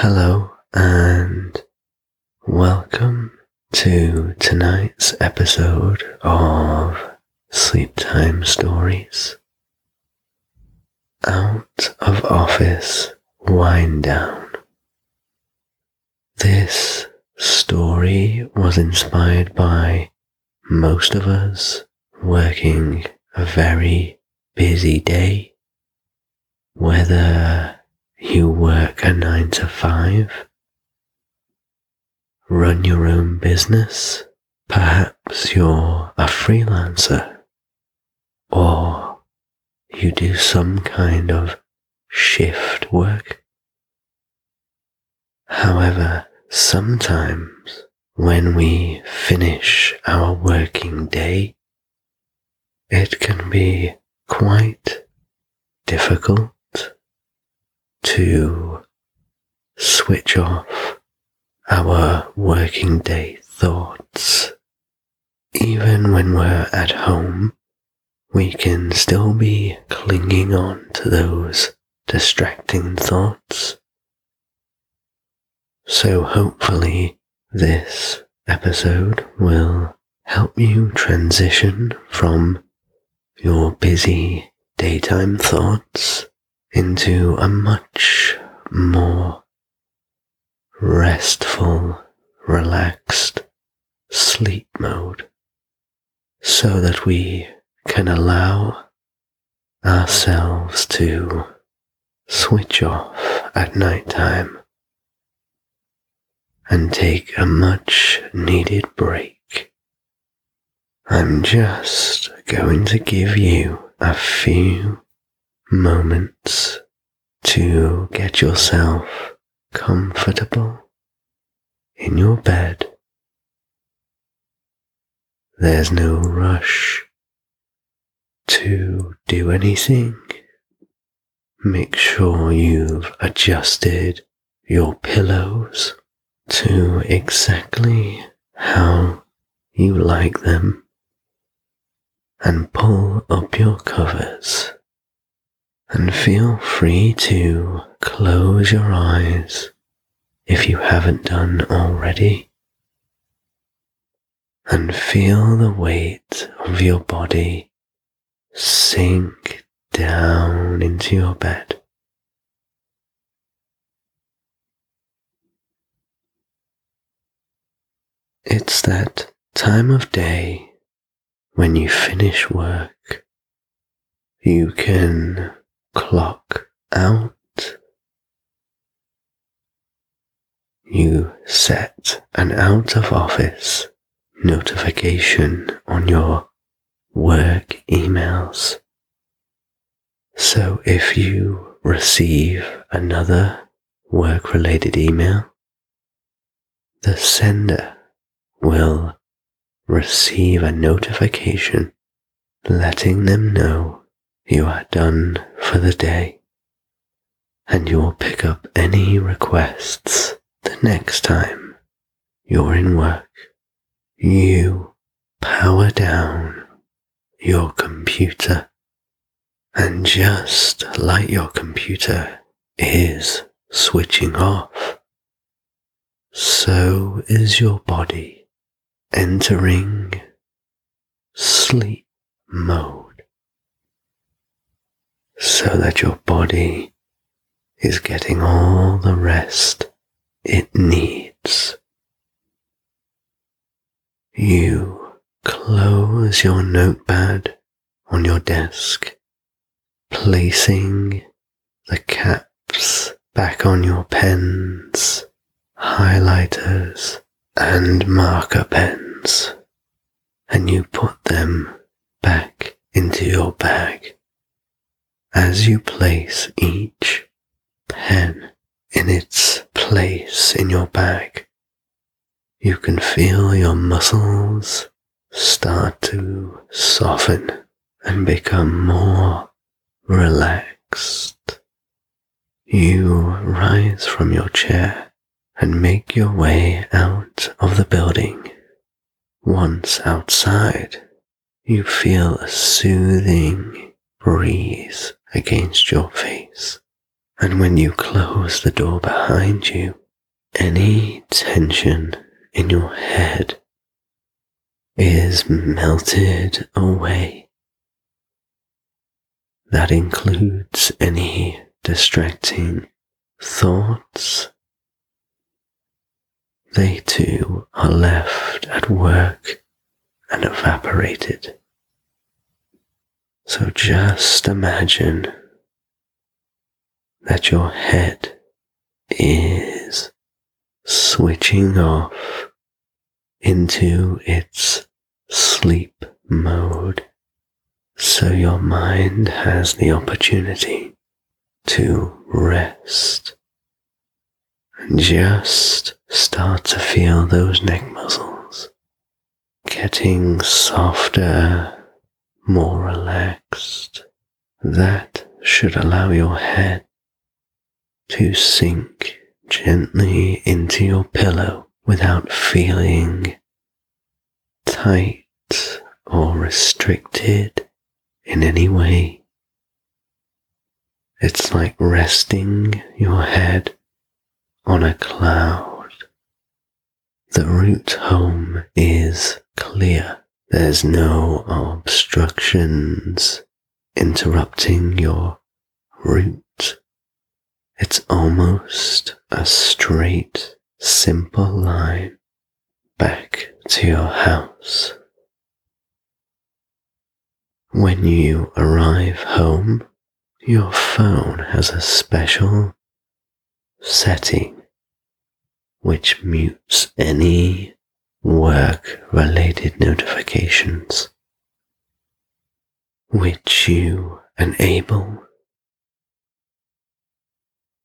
Hello and welcome to tonight's episode of Sleep Time Stories. Out of Office Wind Down. This story was inspired by most of us working a very busy day, whether you work a nine to five, run your own business, perhaps you're a freelancer, or you do some kind of shift work. However, sometimes when we finish our working day, it can be quite difficult to switch off our working day thoughts. Even when we're at home, we can still be clinging on to those distracting thoughts. So hopefully this episode will help you transition from your busy daytime thoughts into a much more restful, relaxed sleep mode so that we can allow ourselves to switch off at night time and take a much needed break. I'm just going to give you a few moments to get yourself comfortable in your bed. There's no rush to do anything. Make sure you've adjusted your pillows to exactly how you like them and pull up your covers and feel free to close your eyes if you haven't done already. And feel the weight of your body sink down into your bed. It's that time of day when you finish work. You can clock out. You set an out of office notification on your work emails. So if you receive another work related email, the sender will receive a notification letting them know you are done for the day, and you will pick up any requests the next time you're in work. You power down your computer, and just like your computer is switching off, so is your body entering sleep mode so that your body is getting all the rest it needs. You close your notepad on your desk, placing the caps back on your pens, highlighters, and marker pens, and you put them back into your bag. As you place each pen in its place in your bag, you can feel your muscles start to soften and become more relaxed. You rise from your chair and make your way out of the building. Once outside, you feel a soothing breeze against your face And when you close the door behind you, any tension in your head is melted away. That includes any distracting thoughts. They too are left at work and evaporated. So just imagine that your head is switching off into its sleep mode. So your mind has the opportunity to rest and just start to feel those neck muscles getting softer, more relaxed. That should allow your head to sink gently into your pillow without feeling tight or restricted in any way. It's like resting your head on a cloud. The route home is clear. There's no obstructions interrupting your route. It's almost a straight, simple line back to your house. When you arrive home, your phone has a special setting which mutes any work related notifications, which you enable.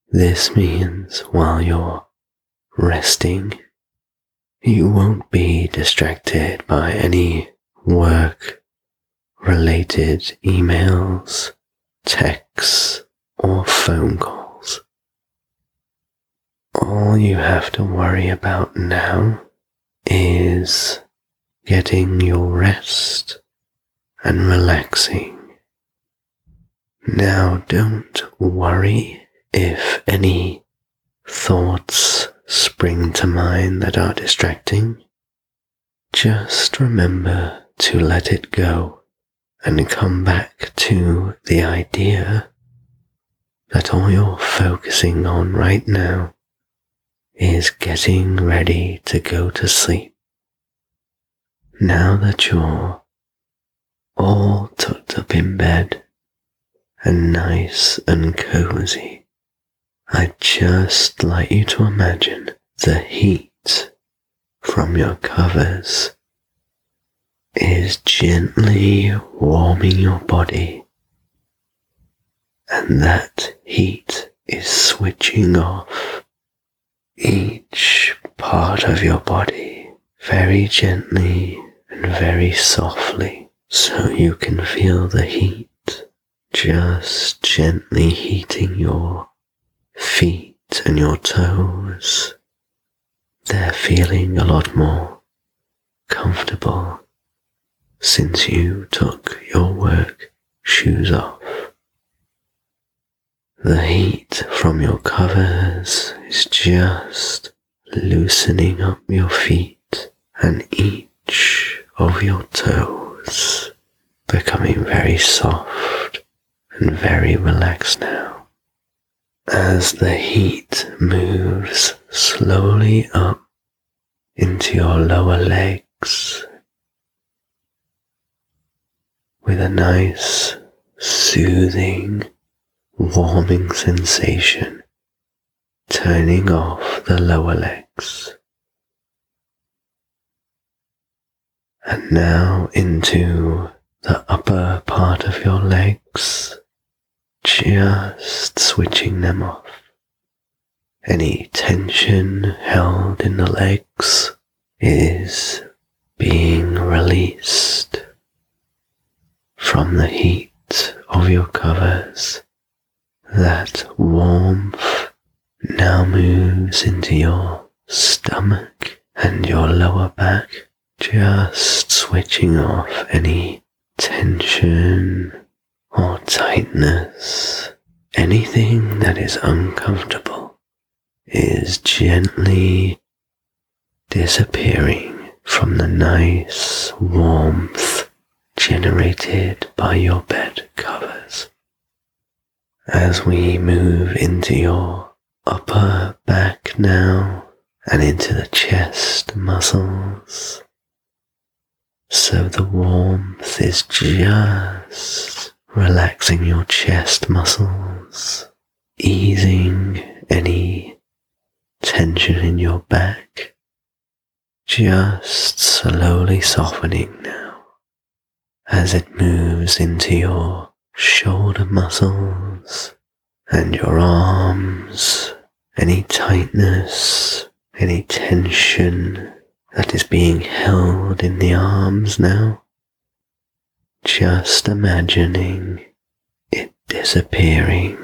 This means while you're resting, you won't be distracted by any work related emails, texts, or phone calls. All you have to worry about now is getting your rest and relaxing. Now don't worry if any thoughts spring to mind that are distracting. Just remember to let it go and come back to the idea that all you're focusing on right now is getting ready to go to sleep. Now that you're all tucked up in bed and nice and cozy, I'd just like you to imagine the heat from your covers is gently warming your body, and that heat is switching off each part of your body very gently and very softly so you can feel the heat just gently heating your feet and your toes. They're feeling a lot more comfortable since you took your work shoes off. The heat from your covers is just loosening up your feet and each of your toes, becoming very soft and very relaxed now. As the heat moves slowly up into your lower legs with a nice, soothing warming sensation turning off the lower legs. And now into the upper part of your legs, just switching them off. Any tension held in the legs is being released from the heat of your covers that warmth now moves into your stomach and your lower back, just switching off any tension or tightness anything that is uncomfortable is gently disappearing from the nice warmth generated by your bed covers. As we move into your upper back now and into the chest muscles, so the warmth is just relaxing your chest muscles, easing any tension in your back, just slowly softening now as it moves into your shoulder muscles and your arms, any tightness, any tension that is being held in the arms now. Just imagining it disappearing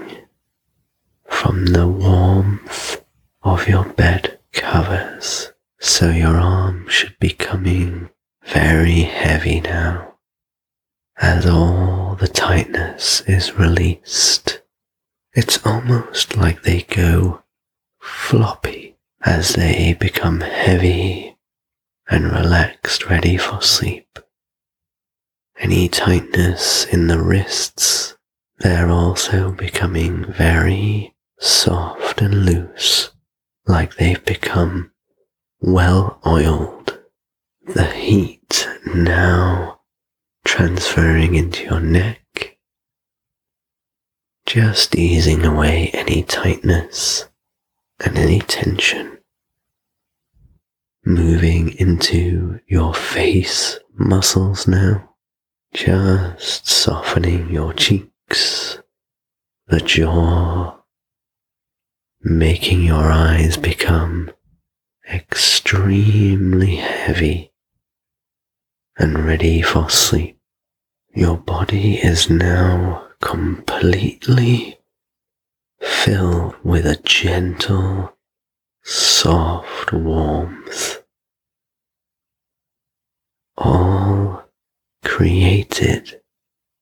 from the warmth of your bed covers. So your arm should be coming very heavy now as all the tightness is released. It's almost like they go floppy as they become heavy and relaxed, ready for sleep. Any tightness in the wrists, they're also becoming very soft and loose, like they've become well oiled. The heat now transferring into your neck, just easing away any tightness and any tension. Moving into your face muscles now, just softening your cheeks, the jaw, making your eyes become extremely heavy and ready for sleep. Your body is now completely filled with a gentle, soft warmth, all created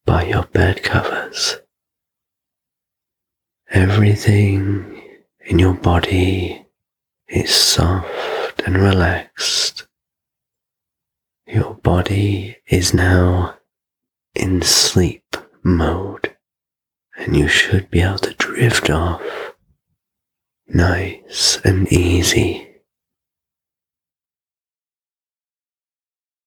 by your bed covers. Everything in your body is soft and relaxed. Your body is now in sleep mode and you should be able to drift off nice and easy